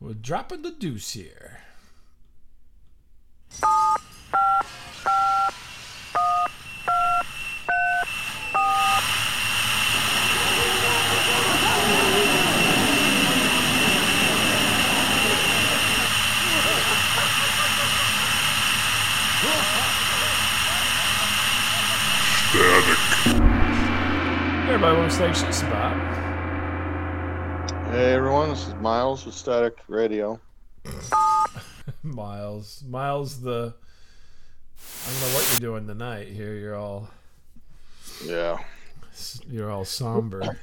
We're dropping the deuce here. Hey, everybody, one station spot. Hey everyone, this is Miles with Static Radio. Miles, Miles, the I don't know what you're doing tonight. Here, you're all Yeah, you're all somber.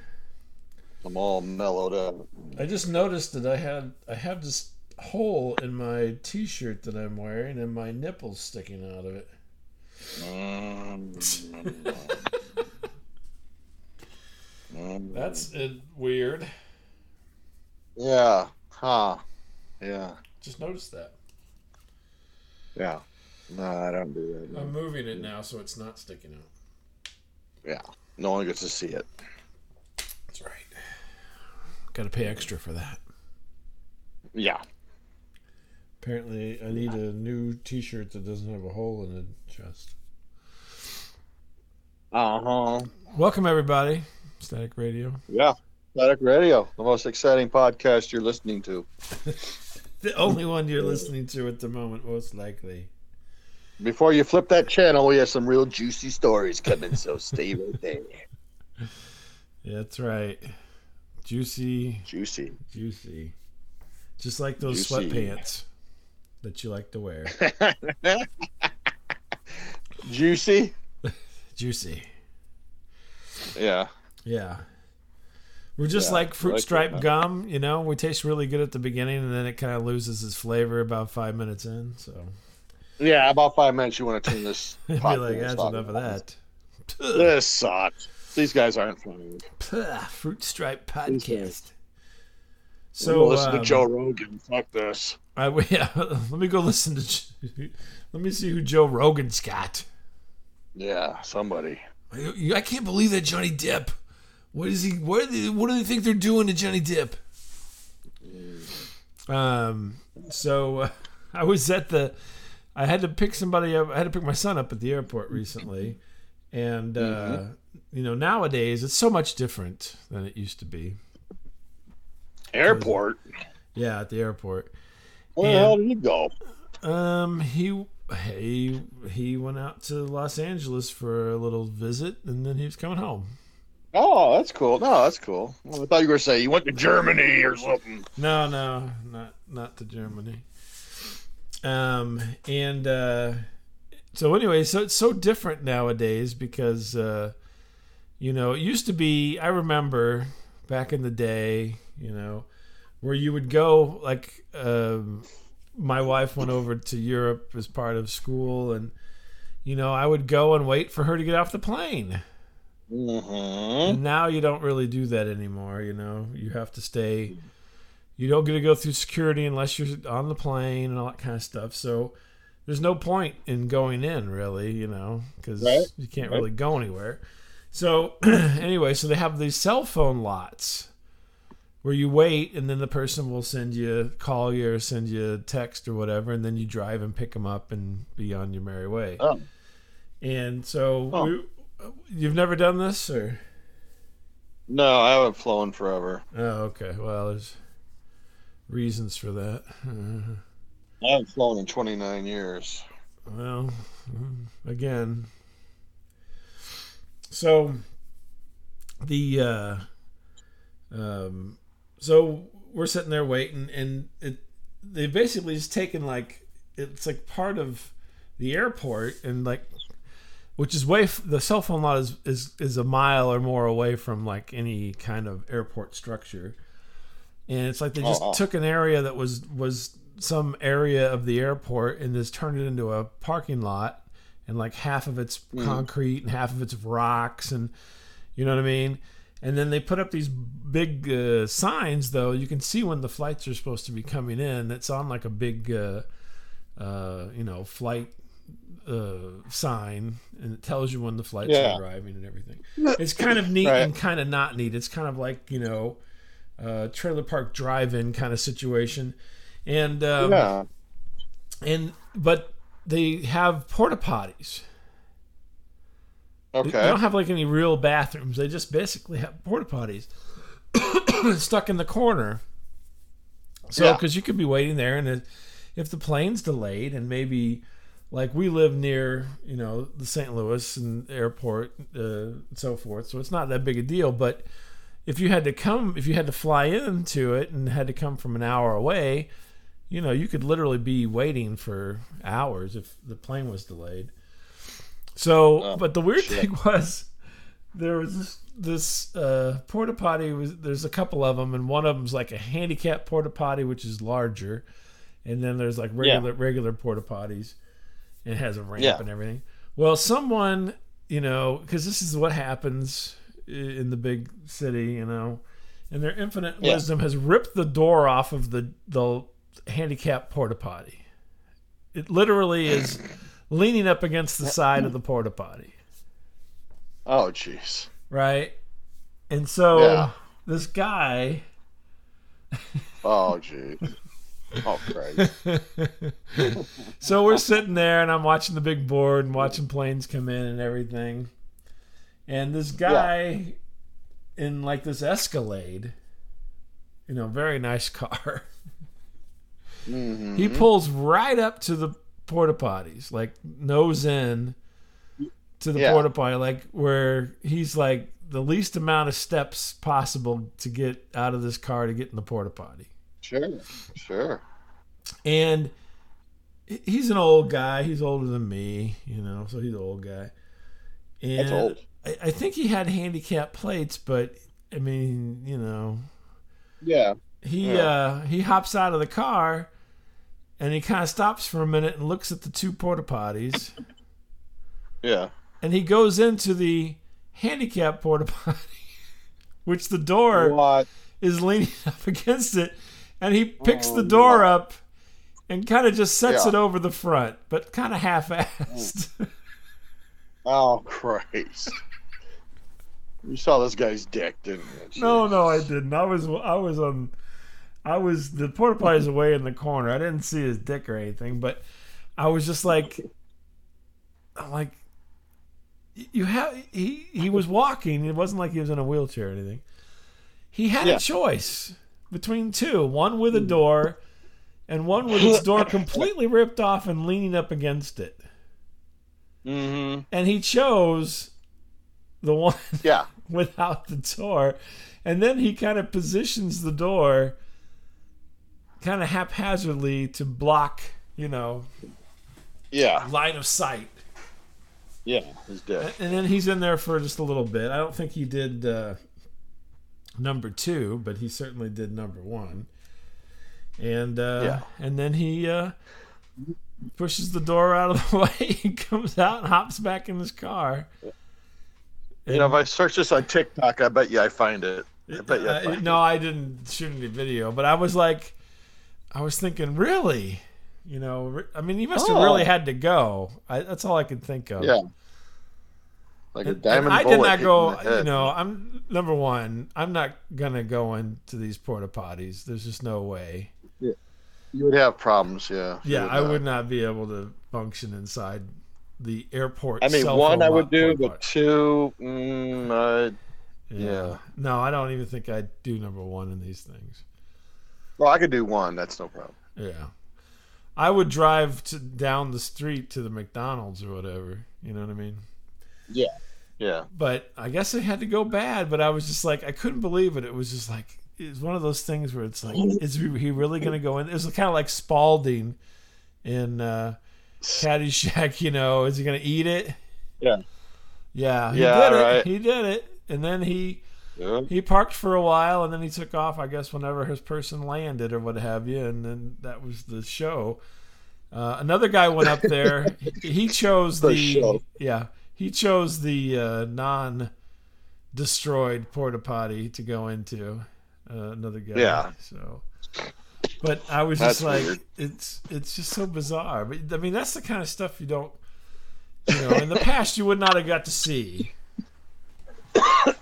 I'm all mellowed up. I just noticed that I had I have this hole in my T-shirt that I'm wearing, and my nipples sticking out of it. Mm. Mm. That's uh, weird. Yeah, huh? Yeah, Just noticed that. yeah. No, I don't do that. no. I'm moving it now, so it's not sticking out. Yeah, no one gets to see it. That's right. Got to pay extra for that. Yeah. Apparently, I need a new T-shirt that doesn't have a hole in the chest. Uh huh. Welcome, everybody. Static Radio. Yeah. Static Radio, the most exciting podcast you're listening to. The only one you're listening to at the moment, most likely. Before you flip that channel, we have some real juicy stories coming, so stay right there. Yeah, that's right. Juicy, Juicy. juicy. Just like those Juicy. sweatpants that you like to wear. Juicy? Juicy. Yeah. Yeah. We're just Yeah, like fruit like stripe that. gum, you know. We taste really good at the beginning, and then it kind of loses its flavor about five minutes in. So Yeah, about five minutes you want to turn this. Be like, that's enough of that. This sucks. These guys aren't funny. Fruit stripe podcast. So So listen um, to Joe Rogan. Fuck this. I, yeah, let me go listen to. Let me see who Joe Rogan's got. Yeah, somebody. I, I can't believe that Johnny Depp. What is he? What, do they- what do they think they're doing to Johnny Depp? Um. So uh, I was at the. I had to pick somebody up. I had to pick my son up at the airport recently, and uh, you know nowadays it's so much different than it used to be. Airport. Yeah, at the airport. Where the hell did you go? Um, he he he went out to Los Angeles for a little visit, and then he was coming home. Oh, that's cool. No, that's cool. Well, I thought you were going to say you went to Germany or something. No, no, not not to Germany. Um, and uh, so anyway, so it's so different nowadays because uh, you know it used to be. I remember back in the day, you know, where you would go like um, my wife went over to Europe as part of school, and you know I would go and wait for her to get off the plane. Mm-hmm. And now you don't really do that anymore. You know, you have to stay. You don't get to go through security unless you're on the plane and all that kind of stuff. So there's no point in going in, really. You know, because Right. you can't Right. really go anywhere. So anyway, so they have these cell phone lots where you wait, and then the person will send you call you or send you a text or whatever, and then you drive and pick them up and be on your merry way. Oh. And so Oh. we, you've never done this, or? No, I haven't flown forever. Oh, okay. Well, there's reasons for that. I haven't flown in 29 years. well, mm, again. So the uh um so we're sitting there waiting and it they basically just taken like it's like part of the airport and like which is way f- the cell phone lot is, is is a mile or more away from like any kind of airport structure and it's like they just Oh, oh. took an area that was was some area of the airport and just turned it into a parking lot and like half of it's Mm. concrete and half of it's rocks and you know what I mean and then they put up these big uh, signs though you can see when the flights are supposed to be coming in it's on like a big uh, uh, you know flight uh, sign and it tells you when the flights Yeah. are arriving and everything it's kind of neat Right. and kind of not neat it's kind of like you know uh, trailer park drive-in kind of situation, and um, yeah. and but they have porta potties. They- They don't have like any real bathrooms. They just basically have porta potties stuck in the corner. So, Yeah. because you could be waiting there, and if- if the plane's delayed, and maybe like we live near, you know, the St. Louis and airport, uh, and so forth, so it's not that big a deal. But if you had to come, if you had to fly into it and had to come from an hour away, you know, you could literally be waiting for hours if the plane was delayed. So, Oh, but the weird shit. thing was there was this this uh, porta potty was there's a couple of them and one of them's like a handicap porta potty which is larger and then there's like regular regular porta potties it has a ramp Yeah. and everything well someone you know because this is what happens in the big city you know and their infinite Yeah. wisdom has ripped the door off of the the handicap porta potty it literally is leaning up against the side of the porta potty Oh, jeez. right? And so Yeah. this guy, Oh, jeez. Oh, Christ. so we're sitting there and I'm watching the big board and watching planes come in and everything. And this guy in like this Escalade, you know, very nice car. Mhm. He pulls right up to the porta potties, like nose in to the Yeah. porta potty, like where he's like the least amount of steps possible to get out of this car to get in the porta potty. Sure. Sure. and he's an old guy. He's older than me, you know, so he's an old guy. And That's old. I, I think he had handicap plates, but I mean, you know, Yeah. he Yeah. uh, he hops out of the car and he kind of stops for a minute and looks at the two porta potties, Yeah. and he goes into the handicap porta potty, which the door What? is leaning up against it, and he picks Oh, the door no. up and kind of just sets Yeah. it over the front, but kind of half-assed. Oh, Christ. You saw this guy's dick, didn't you? no, no, I didn't. I was, I was on, I was the porta potty's away in the corner. I didn't see his dick or anything, but I was just like, I'm like, you have he he was walking. It wasn't like he was in a wheelchair or anything. He had Yeah. a choice between two: one with a door, and one with its door completely ripped off and leaning up against it. Mm-hmm. And he chose the one Yeah. without the door. And then he kind of positions the door kind of haphazardly to block, you know, Yeah. line of sight. Yeah. His dick. And then he's in there for just a little bit. I don't think he did uh, number two, but he certainly did number one. And uh, Yeah. and then he uh, pushes the door out of the way. He comes out and hops back in his car. You know, if I search this on TikTok, I bet you I find it. I bet you I Uh, find no, I didn't shoot any video, but I was like, I was thinking, really, you know, I mean, he must have Oh. really had to go. I, that's all I could think of. Yeah. Like And, and diamond I did not go. You know, I'm number one. I'm not gonna go into these porta potties. There's just no way. Yeah. You would have problems, yeah. You Yeah, I not. would not be able to function inside the airport. I mean, one I would do, but two, mm, uh, yeah. No, I don't even think I'd do number one in these things. well, I could do one. That's no problem. Yeah. I would drive to down the street to the McDonald's or whatever. You know what I mean? Yeah. But I guess it had to go bad. But I was just like, I couldn't believe it. It was just like, it's one of those things where it's like, is he really going to go in? It was kind of like Spalding in uh, Caddyshack. You know, is he going to eat it? Yeah. Yeah. He Yeah, did right. it. He did it. And then he Yeah. he parked for a while and then he took off i guess whenever his person landed or what have you and then that was the show uh, another guy went up there he he chose The the, yeah he chose the uh, non destroyed porta potty to go into uh, another guy Yeah. so but i was That's just like weird. it's it's just so bizarre but i mean that's the kind of stuff you don't you know in the past you would not have got to see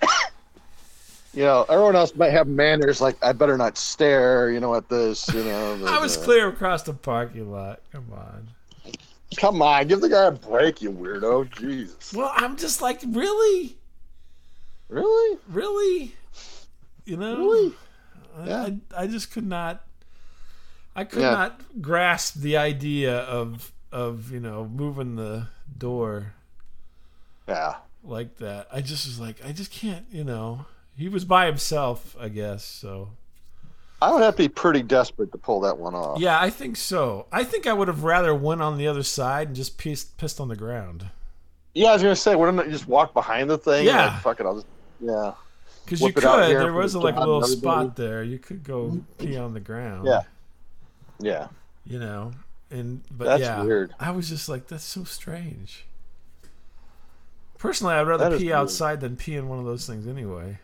you know, everyone else might have manners like I better not stare, you know, at this, you know. I was uh, clear across the parking lot. Come on. Come on, give the guy a break, you weirdo. Jesus. Well, I'm just like, really, Really? really, you know, Really? I, Yeah. I, I just could not, I could Yeah. not grasp the idea of of you know moving the door Yeah. like that. I just was like, I just can't, you know. He was by himself, I guess. So I would have to be pretty desperate to pull that one off. yeah, I think so. I think I would have rather went on the other side and just pissed pissed on the ground Yeah, I was gonna say, wouldn't it just walk behind the thing? Yeah. Like, fuck it, I'll just yeah. because you Whip it out could. There was like a little spot there. You could go pee on the ground. Yeah. Yeah. you know and but That's yeah weird. i was just like that's so strange personally i'd rather pee weird. outside than pee in one of those things anyway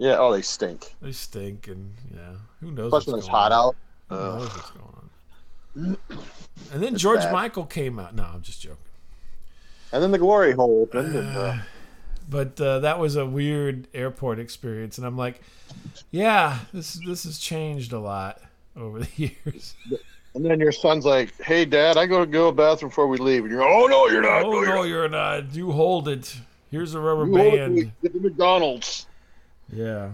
Yeah. Oh, they stink. they stink and yeah who knows Especially when it's hot on. out. who Ugh. knows what's going on and then george bad. michael came out no i'm just joking And then the glory hole opened. And, uh, but uh, that was a weird airport experience and i'm like yeah this this has changed a lot over the years and then your son's like, "Hey, Dad, I go to go to the bathroom before we leave." And you're, "Oh no, you're not. oh no, you're no you're not you hold it here's a rubber You it, band Get the McDonald's. Yeah.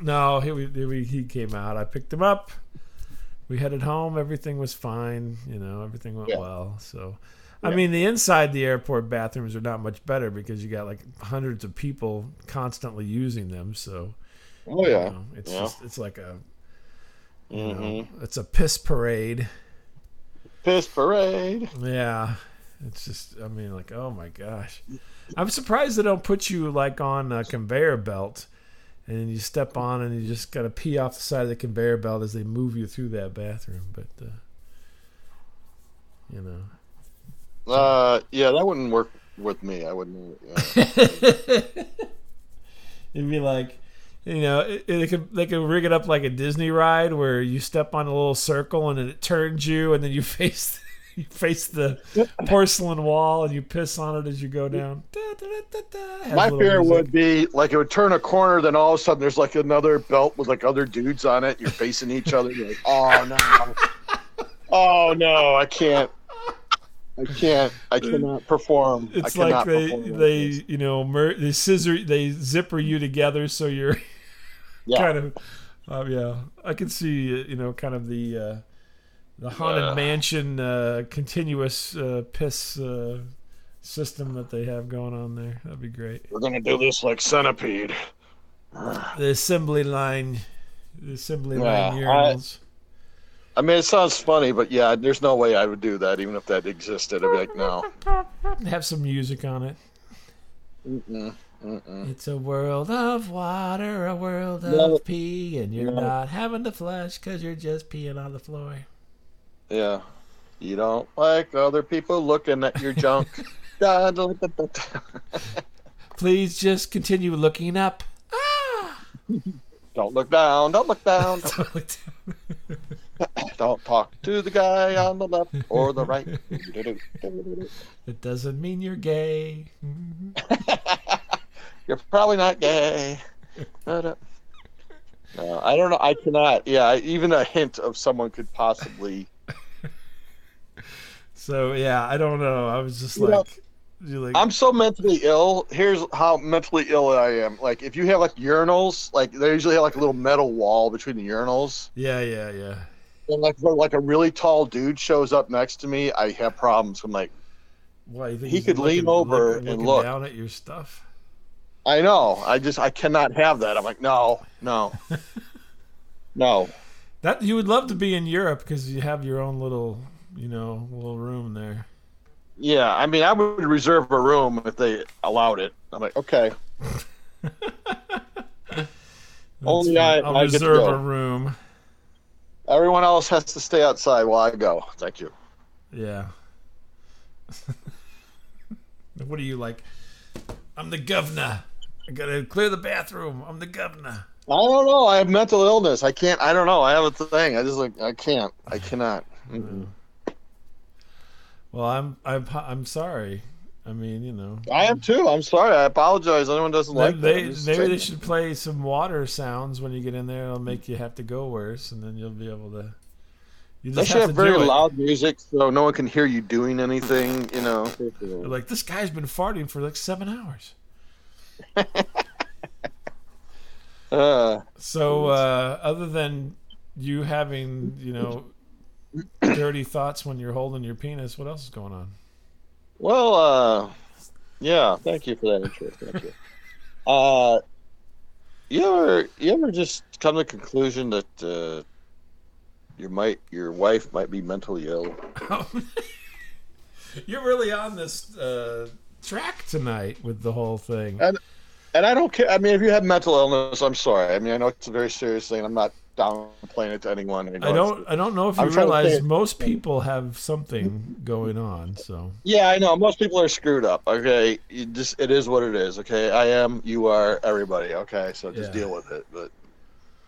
No, he he he came out. I picked him up. We headed home. Everything was fine. You know, everything went Yeah. well. So, I Yeah. mean, the inside the airport bathrooms are not much better because you got like hundreds of people constantly using them. So, Oh you yeah. know, it's Yeah. just it's like a you know, Mm-hmm. it's a piss parade. Piss parade. Yeah. It's just, I mean, like, oh my gosh. I'm surprised they don't put you like on a conveyor belt and you step on and you just got to pee off the side of the conveyor belt as they move you through that bathroom. But, uh, you know. Uh, yeah, that wouldn't work with me. I wouldn't. Yeah. It'd be like, you know, it, it could they could rig it up like a Disney ride where you step on a little circle and it turns you and then you face you face the porcelain wall and you piss on it as you go down. My fear music. would be like it would turn a corner, then all of a sudden there's like another belt with like other dudes on it. You're facing each other. You're like, oh no, oh no, I can't, I can't, I cannot perform. It's cannot like they they you know mer- they scissor they zipper you together so you're yeah, kind of uh, yeah I can see uh, you know kind of the uh, the haunted Yeah. mansion uh, continuous uh, piss uh, system that they have going on there. That'd be great. we're gonna do this like centipede. The assembly line, the assembly Yeah, line I- urinals. I mean, it sounds funny, but yeah, there's no way I would do that, even if that existed. I'd be like, no. have some music on it. Mm-mm, mm-mm. It's a world of water, a world of No. pee, and you're No. not having to flush because you're just peeing on the floor. Yeah. You don't like other people looking at your junk. Please just continue looking up. Ah! don't look down. Don't look down. Don't talk to the guy on the left or the right. it doesn't mean you're gay. You're probably not gay. No, I don't know. I cannot. Yeah, even a hint of someone could possibly. So yeah, I don't know. I was just You know, like, you're like I'm so mentally ill. Here's how mentally ill I am. Like, if you have like urinals, like they usually have like a little metal wall between the urinals, yeah, yeah, yeah. and like when like a really tall dude shows up next to me, I have problems. I'm like, Why He he's could lean over looking- and look. down at your stuff? I know. I just I cannot have that. I'm like, no, no, no. That you would love to be in Europe because you have your own little, you know, a little room there. Yeah, I mean, I would reserve a room if they allowed it. I'm like, okay, Only. I- I'll I reserve a room. everyone else has to stay outside while I go. Thank you. Yeah. what are you like? I'm the governor. I gotta clear the bathroom. I'm the governor. I don't know. I have mental illness. I can't. I don't know. I have a thing. I just like I can't. I cannot. Mm-mm. Well, I'm I'm I'm sorry. I mean, you know. I am too. I'm sorry. I apologize. Anyone doesn't They, like that. they, I'm maybe they should play some water sounds when you get in there. It'll make you have to go worse, and then you'll be able to. You They should have have very loud music so no one can hear you doing anything. You know. They're Like this guy's been farting for like seven hours. Uh, So, uh, other than you having, you know, dirty thoughts when you're holding your penis, what else is going on? well, uh, yeah. Thank you for that intro. Thank you. Uh, you ever you ever just come to the conclusion that uh, your might your wife might be mentally ill? You're really on this uh, track tonight with the whole thing. Uh, And I don't care. I mean, if you have mental illness, I'm sorry. I mean, I know it's a very serious thing. I'm not downplaying it to anyone. I don't. I don't know if you I'm realize most people have something going on. So Yeah, I know. Most people are screwed up. Okay, you just it is what it is. Okay, I am. You are. Everybody. Okay, so just Yeah. deal with it. But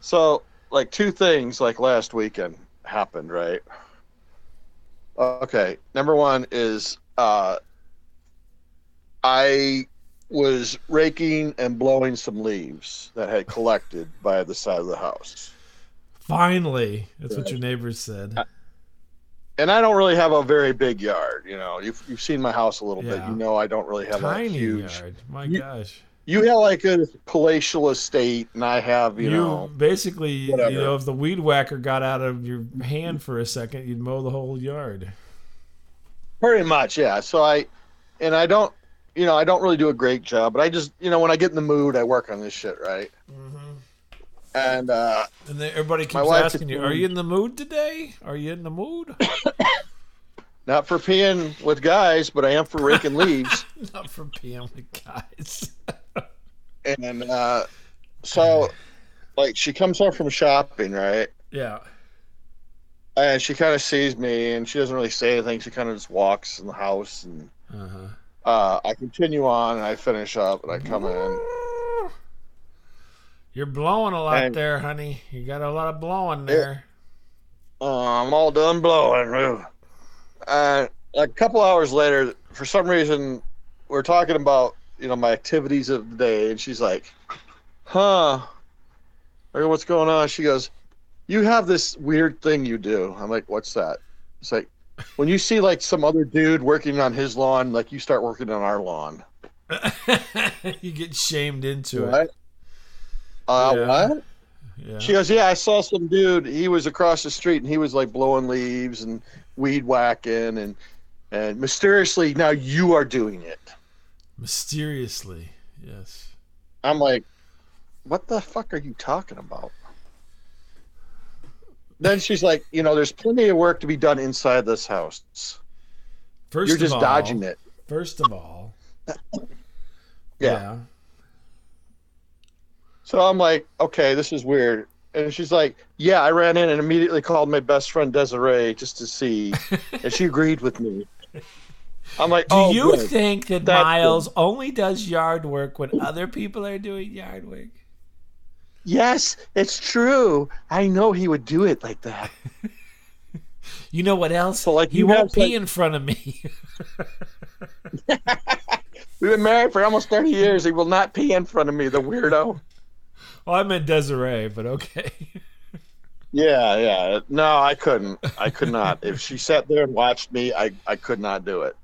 so like two things like last weekend happened, right? Okay, number one is uh, I was raking and blowing some leaves that had collected by the side of the house. Finally, that's what your neighbors said. and I don't really have a very big yard. You know, you've you've seen my house a little bit. You know, I don't really have a Tiny huge. yard. My you- gosh. You have like a palatial estate, and I have you, You, know. basically, you whatever. know, if the weed whacker got out of your hand for a second, you'd mow the whole yard. Pretty much, yeah. So I, and I don't, you know, I don't really do a great job, but I just, you know, when I get in the mood, I work on this shit, right? Mm-hmm. And uh, And everybody keeps asking you, "Are you in the mood today? Are you in the mood?" not for peeing with guys, but I am for raking leaves. Not for peeing with guys. And uh, so, like, she comes home from shopping, right? yeah. And she kind of sees me, and she doesn't really say anything. She kind of just walks in the house, and Uh huh. uh, I continue on, and I finish up, and I come in. You're blowing a lot And- there, honey. You got a lot of blowing there. Oh, I'm all done blowing. And uh, a couple hours later, for some reason, we're talking about you know my activities of the day, and she's like, "Huh? What's going on?" She goes, "You have this weird thing you do." I'm like, "What's that?" It's like when you see like some other dude working on his lawn, like you start working on our lawn. you get shamed into it. Uh, Yeah. what? Yeah. She goes, yeah, I saw some dude. He was across the street and he was like blowing leaves and weed whacking and and mysteriously now you are doing it. Mysteriously, yes. I'm like, what the fuck are you talking about? Then she's like, you know, there's plenty of work to be done inside this house. First You're just all, dodging it. First of all, Yeah. So I'm like, okay, this is weird. And she's like, yeah, I ran in and immediately called my best friend Desiree just to see, and she agreed with me. I'm like, Do oh, you good. think that That's Miles only does yard work when other people are doing yard work? Yes, it's true. I know he would do it like that. You know what else? So, like, he won't pee like- in front of me. We've been married for almost 30 years. He will not pee in front of me, the weirdo. Well, I meant Desiree, but okay. Yeah, yeah. No, I couldn't. I could not. if she sat there and watched me, I, I could not do it.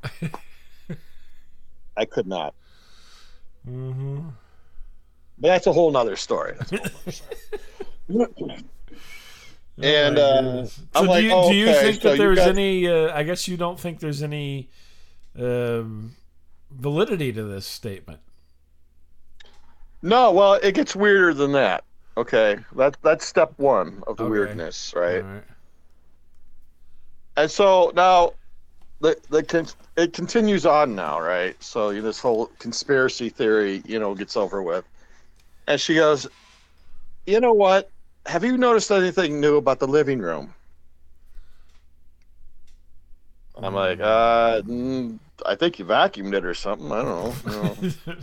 I could not. mm-hmm. But that's a whole nother story. That's a whole nother story. And, uh, so I'm do like, you, oh, do you okay, think so that there's got- any? Uh, I guess you don't think there's any um, validity to this statement. No, well, it gets weirder than that. Okay, that that's step one of the Okay. weirdness, right? Right. And so now, the the it continues on now, right? So you know, this whole conspiracy theory, you know, gets over with. And she goes, "You know what? Have you noticed anything new about the living room?" I'm like, uh, mm, I think you vacuumed it or something. I don't know.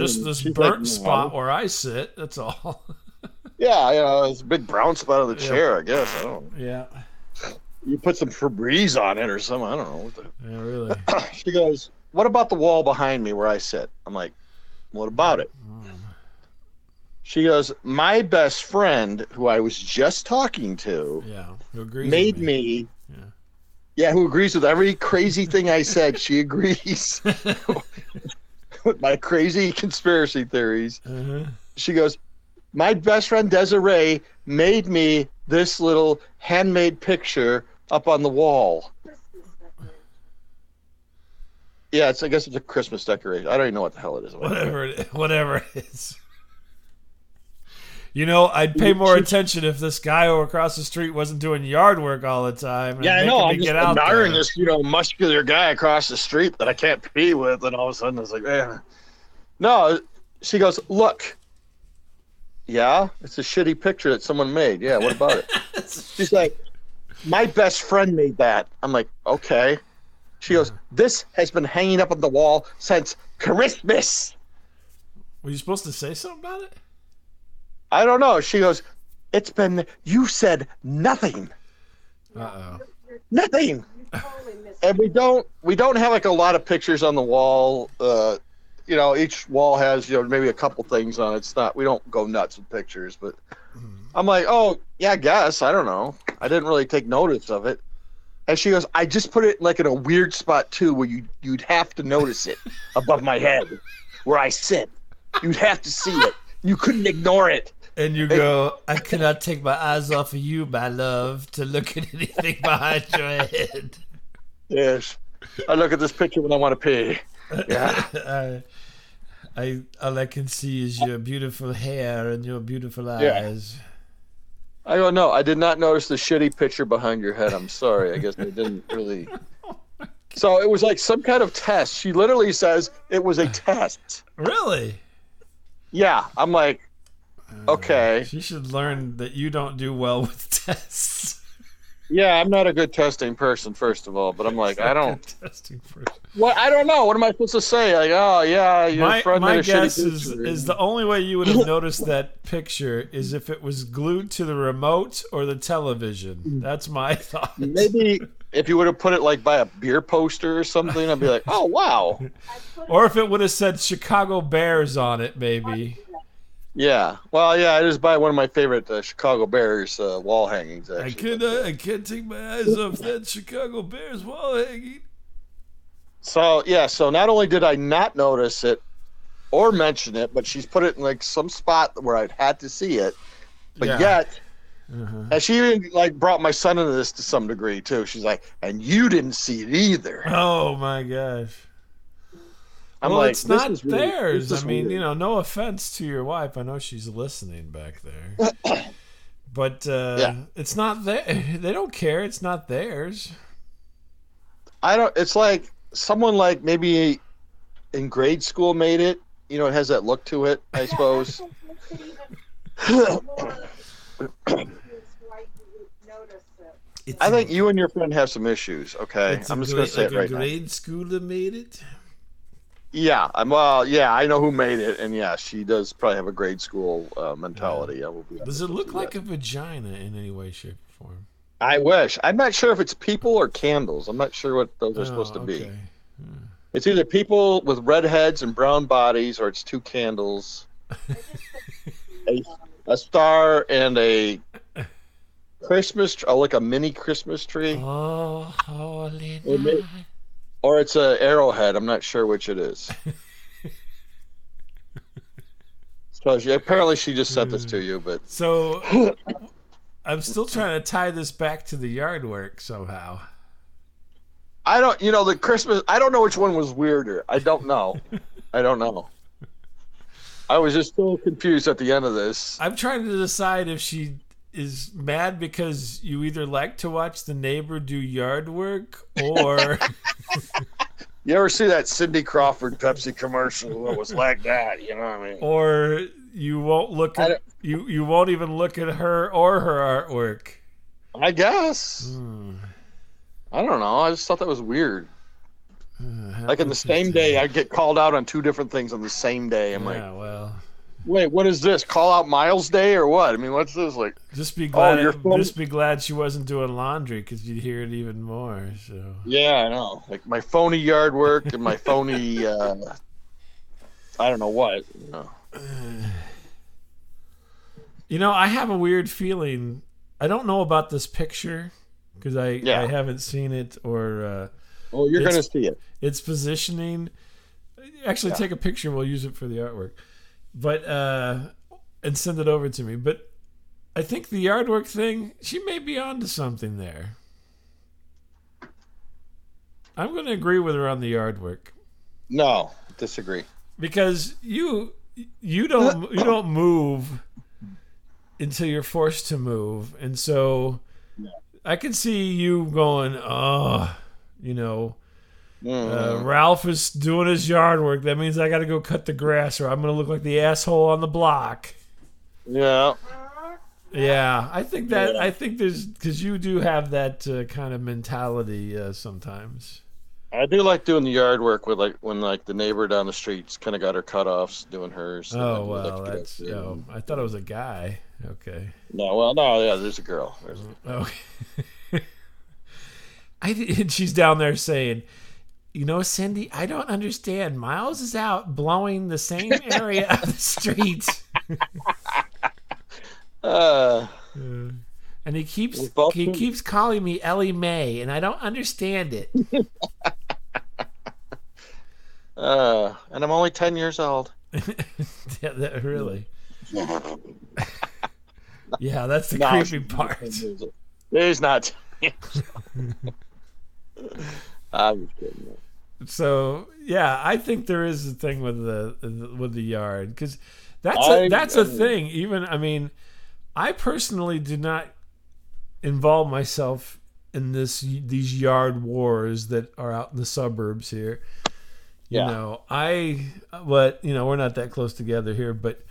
Just this burnt like, spot "No." where I sit. That's all. yeah, you uh, know, it's a big brown spot on the Yeah. chair. I guess I don't. yeah. You put some Febreze on it or something. I don't know. What the... Yeah. Really. she goes, what about the wall behind me where I sit? I'm like, what about it? Oh. She goes, my best friend, who I was just talking to, Yeah. Who agrees with made me. Yeah. Yeah, who agrees with every crazy thing I said? She agrees with my crazy conspiracy theories. Uh-huh. She goes, My best friend Desiree made me this little handmade picture up on the wall. Yeah, it's I guess it's a Christmas decoration. I don't even know what the hell it is. Whatever it, whatever it is. You know, I'd pay more attention if this guy over across the street wasn't doing yard work all the time. Yeah, I know. I'm just get out admiring there. this, you know, muscular guy across the street that I can't pee with, and all of a sudden it's like, eh. no. She goes, look. Yeah, it's a shitty picture that someone made. Yeah, what about it? She's like, my best friend made that. I'm like, okay. She goes, this has been hanging up on the wall since Christmas. Were you supposed to say something about it? I don't know. She goes, it's been. You said nothing. Uh oh. Nothing. and we don't we don't have like a lot of pictures on the wall uh you know each wall has you know maybe a couple things on it it's not we don't go nuts with pictures but i'm like oh yeah i guess i don't know i didn't really take notice of it and she goes i just put it like in a weird spot too where you you'd have to notice it above my head where i sit you'd have to see it you couldn't ignore it And you go, I cannot take my eyes off of you, my love, to look at anything behind your head. yes i look at this picture when i want to pee yeah I, I, all I can see is your beautiful hair and your beautiful eyes. Yeah. I go, no, I did not notice the shitty picture behind your head. I'm sorry. I guess they didn't really. So it was like some kind of test. She literally says it was a test. Really? Yeah. I'm like, Uh, okay. She should learn that you don't do well with tests. Yeah, I'm not a good testing person, first of all, but I'm like, I don't. Testing first. What? I don't know. What am I supposed to say? Like, oh, yeah, your My, friend my guess is, picture. is the only way you would have noticed that picture is if it was glued to the remote or the television. That's my thought. Maybe if you would have put it like by a beer poster or something, I'd be like, oh, wow. Or if it would have said Chicago Bears on it, maybe. Yeah. Well, yeah, it is by one of my favorite uh, Chicago Bears uh, wall hangings, I can't, uh, I can't take my eyes off that Chicago Bears wall hanging. So yeah, so not only did I not notice it or mention it, but she's put it in like some spot where I'd had to see it. But Yeah. yet, Uh-huh. and she even like brought my son into this to some degree too. She's like, and you didn't see it either. Oh my gosh. I'm well, like, it's not really- theirs. I mean, weird. you know, no offense to your wife. I know she's listening back there. but uh, Yeah. it's not their. They don't care. It's not theirs. I don't. It's like someone like maybe in grade school made it. You know, it has that look to it. I suppose. I think you and your friend have some issues. Okay, it's I'm just gonna say like it right a now. grade schooler made it. Yeah, I'm. Well, yeah, I know who made it, and yeah, she does probably have a grade school uh, mentality. I will be. Does it look like a vagina in any way, shape, or form? I wish. I'm not sure if it's people or candles. I'm not sure what those are supposed to Oh, be. okay. It's either people with red heads and brown bodies, or it's two candles, a, a star, and a Christmas, tr- oh, like a mini Christmas tree, Oh, holy night. Or it's a arrowhead. I'm not sure which it is. so she, apparently she just sent this to you, but So I'm still trying to tie this back to the yard work somehow. I don't. You know, the Christmas. I don't know which one was weirder. I don't know. I don't know. I was just so confused at the end of this. I'm trying to decide if she is mad because you either like to watch the neighbor do yard work or You ever see that Cindy Crawford Pepsi commercial that was like that? You know what I mean? or you won't look at you you won't even look at her or her artwork. I guess. Hmm. I don't know. I just thought that was weird. Uh, Like in the same day, I get called out on two different things on the same day. I'm like, yeah, well, Wait, what is this? Call out Miles Day or what? I mean, what's this like? Just be glad. your phone- just be glad she wasn't doing laundry because you'd hear it even more. So Yeah, I know. Like my phony yard work and my phony. uh I don't know what. You know. you know, I have a weird feeling. I don't know about this picture because I Yeah. I haven't seen it or uh, Oh, you're It's- gonna see it. its positioning. Actually, Yeah. take a picture. We'll use it for the artwork, but uh, and send it over to me. But I think the yard work thing. She may be onto something there. I'm going to agree with her on the yard work. No, disagree. because you you don't you don't move until you're forced to move and so Yeah. i can see you going oh you know uh, Mm. ralph is doing his yard work that means i gotta go cut the grass or i'm gonna look like the asshole on the block Yeah. yeah i think that Yeah. i think there's because you do have that uh, kind of mentality uh, sometimes I do like doing the yard work with like when like the neighbor down the street's kind of got her cutoffs doing hers. and oh then like well that's up there. oh i thought it was a guy okay No, well, no, yeah, there's a girl. There's Okay. I and she's down there saying, "You know, Cindy, I don't understand. Miles is out blowing the same area of the street, uh, and he keeps he keeps calling me Elly May, and I don't understand it." uh, and I'm only ten years old. yeah, that really. Yeah, that's the No, creepy part. 10 years old. There's not. I'm just kidding. So yeah, I think there is a thing with the with the yard because that's I- a, that's a I- thing. Even I mean, I personally do not involve myself in this these yard wars that are out in the suburbs here. You Yeah. know, I but you know we're not that close together here, but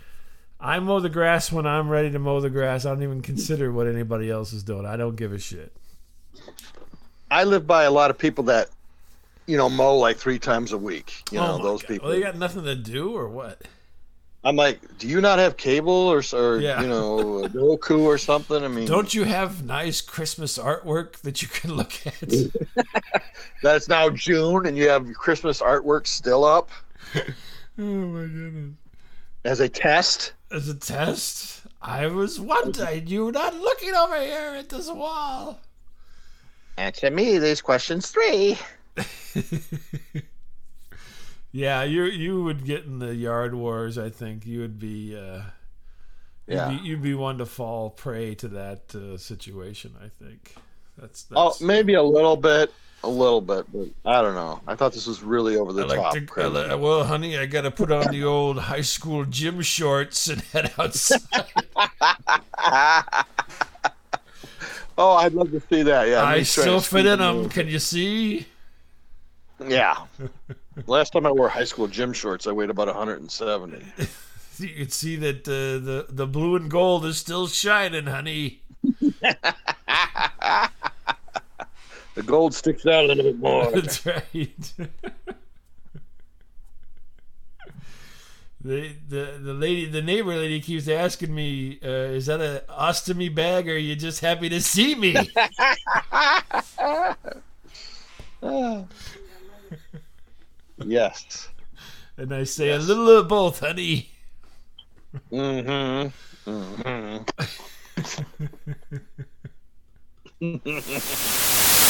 I mow the grass when I'm ready to mow the grass. I don't even consider what anybody else is doing. I don't give a shit. I live by a lot of people that, you know, mow like three times a week. You oh know, Oh my those God. people. Well, they got nothing to do or what? I'm like, do you not have cable or, or Yeah. you know, Roku or something? I mean, Don't you have nice Christmas artwork that you can look at? that's now June and you have your Christmas artwork still up oh my goodness. as a test. As a test, I was wondering you were not looking over here at this wall. Answer me these questions three. Yeah, you you would get in the yard wars. I think you would be. Uh, Yeah. You'd be, you'd be one to fall prey to that uh, situation. I think that's. Oh, maybe a little bit, a little bit, but I don't know. I thought this was really over the I like top. to, crazy. well, honey, I got to put on the old high school gym shorts and head outside. I'd love to see that. Yeah, I still fit in them. Can you see? Yeah. Last time I wore high school gym shorts, I weighed about 170. You can see that uh, the the blue and gold is still shining, honey. The gold sticks out a little bit more. That's right. The, the the lady, the neighbor lady, keeps asking me, uh, "Is that a ostomy bag, or are you just happy to see me?" yes. And I say, Yes. "A little of both, honey." Mm-hmm. Mm-hmm.